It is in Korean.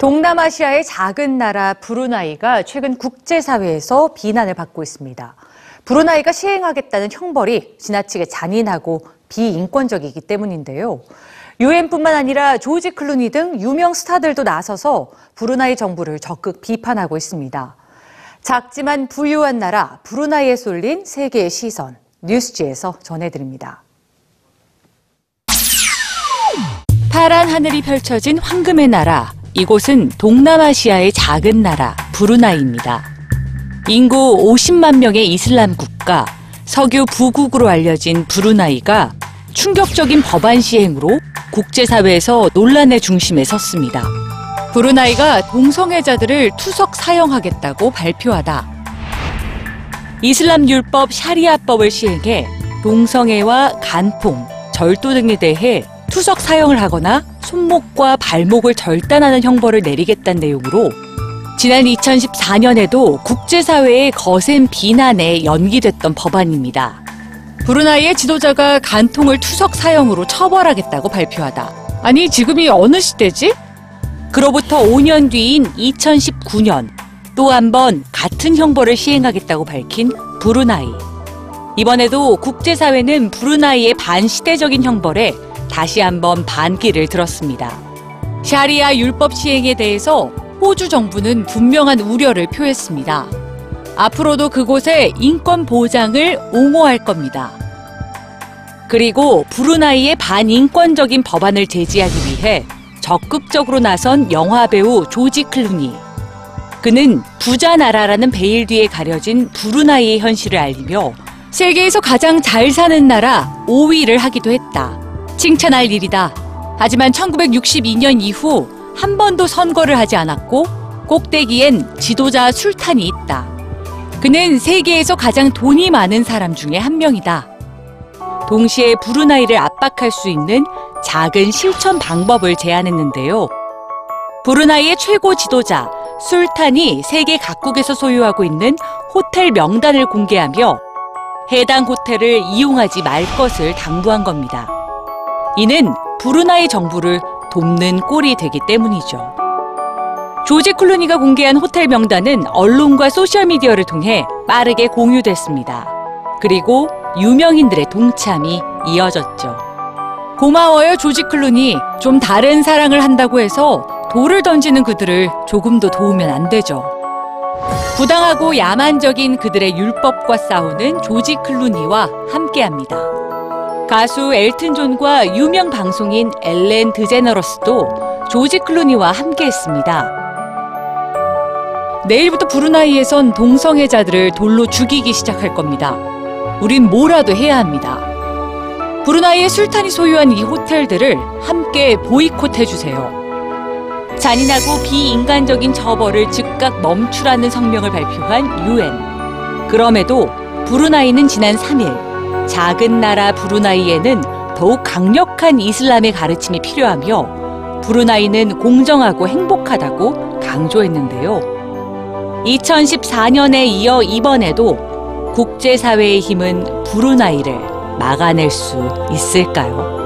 동남아시아의 작은 나라 브루나이가 최근 국제사회에서 비난을 받고 있습니다. 브루나이가 시행하겠다는 형벌이 지나치게 잔인하고 비인권적이기 때문인데요. 유엔뿐만 아니라 조지 클루니 등 유명 스타들도 나서서 브루나이 정부를 적극 비판하고 있습니다. 작지만 부유한 나라 브루나이에 쏠린 세계의 시선 뉴스지에서 전해드립니다. 파란 하늘이 펼쳐진 황금의 나라 이곳은 동남아시아의 작은 나라 브루나이입니다. 인구 50만 명의 이슬람 국가, 석유 부국으로 알려진 브루나이가 충격적인 법안 시행으로 국제사회에서 논란의 중심에 섰습니다. 브루나이가 동성애자들을 투석 사형하겠다고 발표하다. 이슬람 율법 샤리아법을 시행해 동성애와 간통, 절도 등에 대해 투석 사형을 하거나 손목과 발목을 절단하는 형벌을 내리겠다는 내용으로 지난 2014년에도 국제사회의 거센 비난에 연기됐던 법안입니다. 브루나이의 지도자가 간통을 투석 사형으로 처벌하겠다고 발표하다. 아니, 지금이 어느 시대지? 그로부터 5년 뒤인 2019년 또 한 번 같은 형벌을 시행하겠다고 밝힌 브루나이. 이번에도 국제사회는 브루나이의 반시대적인 형벌에 다시 한번 반기를 들었습니다. 샤리아 율법 시행에 대해서 호주 정부는 분명한 우려를 표했습니다. 앞으로도 그곳에 인권 보장을 옹호할 겁니다. 그리고 브루나이의 반인권적인 법안을 제지하기 위해 적극적으로 나선 영화 배우 조지 클루니. 그는 부자 나라라는 베일 뒤에 가려진 브루나이의 현실을 알리며 세계에서 가장 잘 사는 나라 5위를 하기도 했다. 칭찬할 일이다. 하지만 1962년 이후 한 번도 선거를 하지 않았고 꼭대기엔 지도자 술탄이 있다. 그는 세계에서 가장 돈이 많은 사람 중에 한 명이다. 동시에 브루나이를 압박할 수 있는 작은 실천 방법을 제안했는데요. 브루나이의 최고 지도자 술탄이 세계 각국에서 소유하고 있는 호텔 명단을 공개하며 해당 호텔을 이용하지 말 것을 당부한 겁니다. 이는 브루나이 정부를 돕는 꼴이 되기 때문이죠. 조지 클루니가 공개한 호텔 명단은 언론과 소셜미디어를 통해 빠르게 공유됐습니다. 그리고 유명인들의 동참이 이어졌죠. 고마워요, 조지 클루니. 좀 다른 사랑을 한다고 해서 돌을 던지는 그들을 조금도 도우면 안 되죠. 부당하고 야만적인 그들의 율법과 싸우는 조지 클루니와 함께합니다. 가수 엘튼 존과 유명 방송인 엘렌 드제너러스도 조지 클루니와 함께했습니다. 내일부터 브루나이에선 동성애자들을 돌로 죽이기 시작할 겁니다. 우린 뭐라도 해야 합니다. 브루나이의 술탄이 소유한 이 호텔들을 함께 보이콧 해주세요. 잔인하고 비인간적인 처벌을 즉각 멈추라는 성명을 발표한 유엔. 그럼에도 브루나이는 지난 3일 작은 나라 브루나이에는 더욱 강력한 이슬람의 가르침이 필요하며 브루나이는 공정하고 행복하다고 강조했는데요. 2014년에 이어 이번에도 국제사회의 힘은 브루나이를 막아낼 수 있을까요?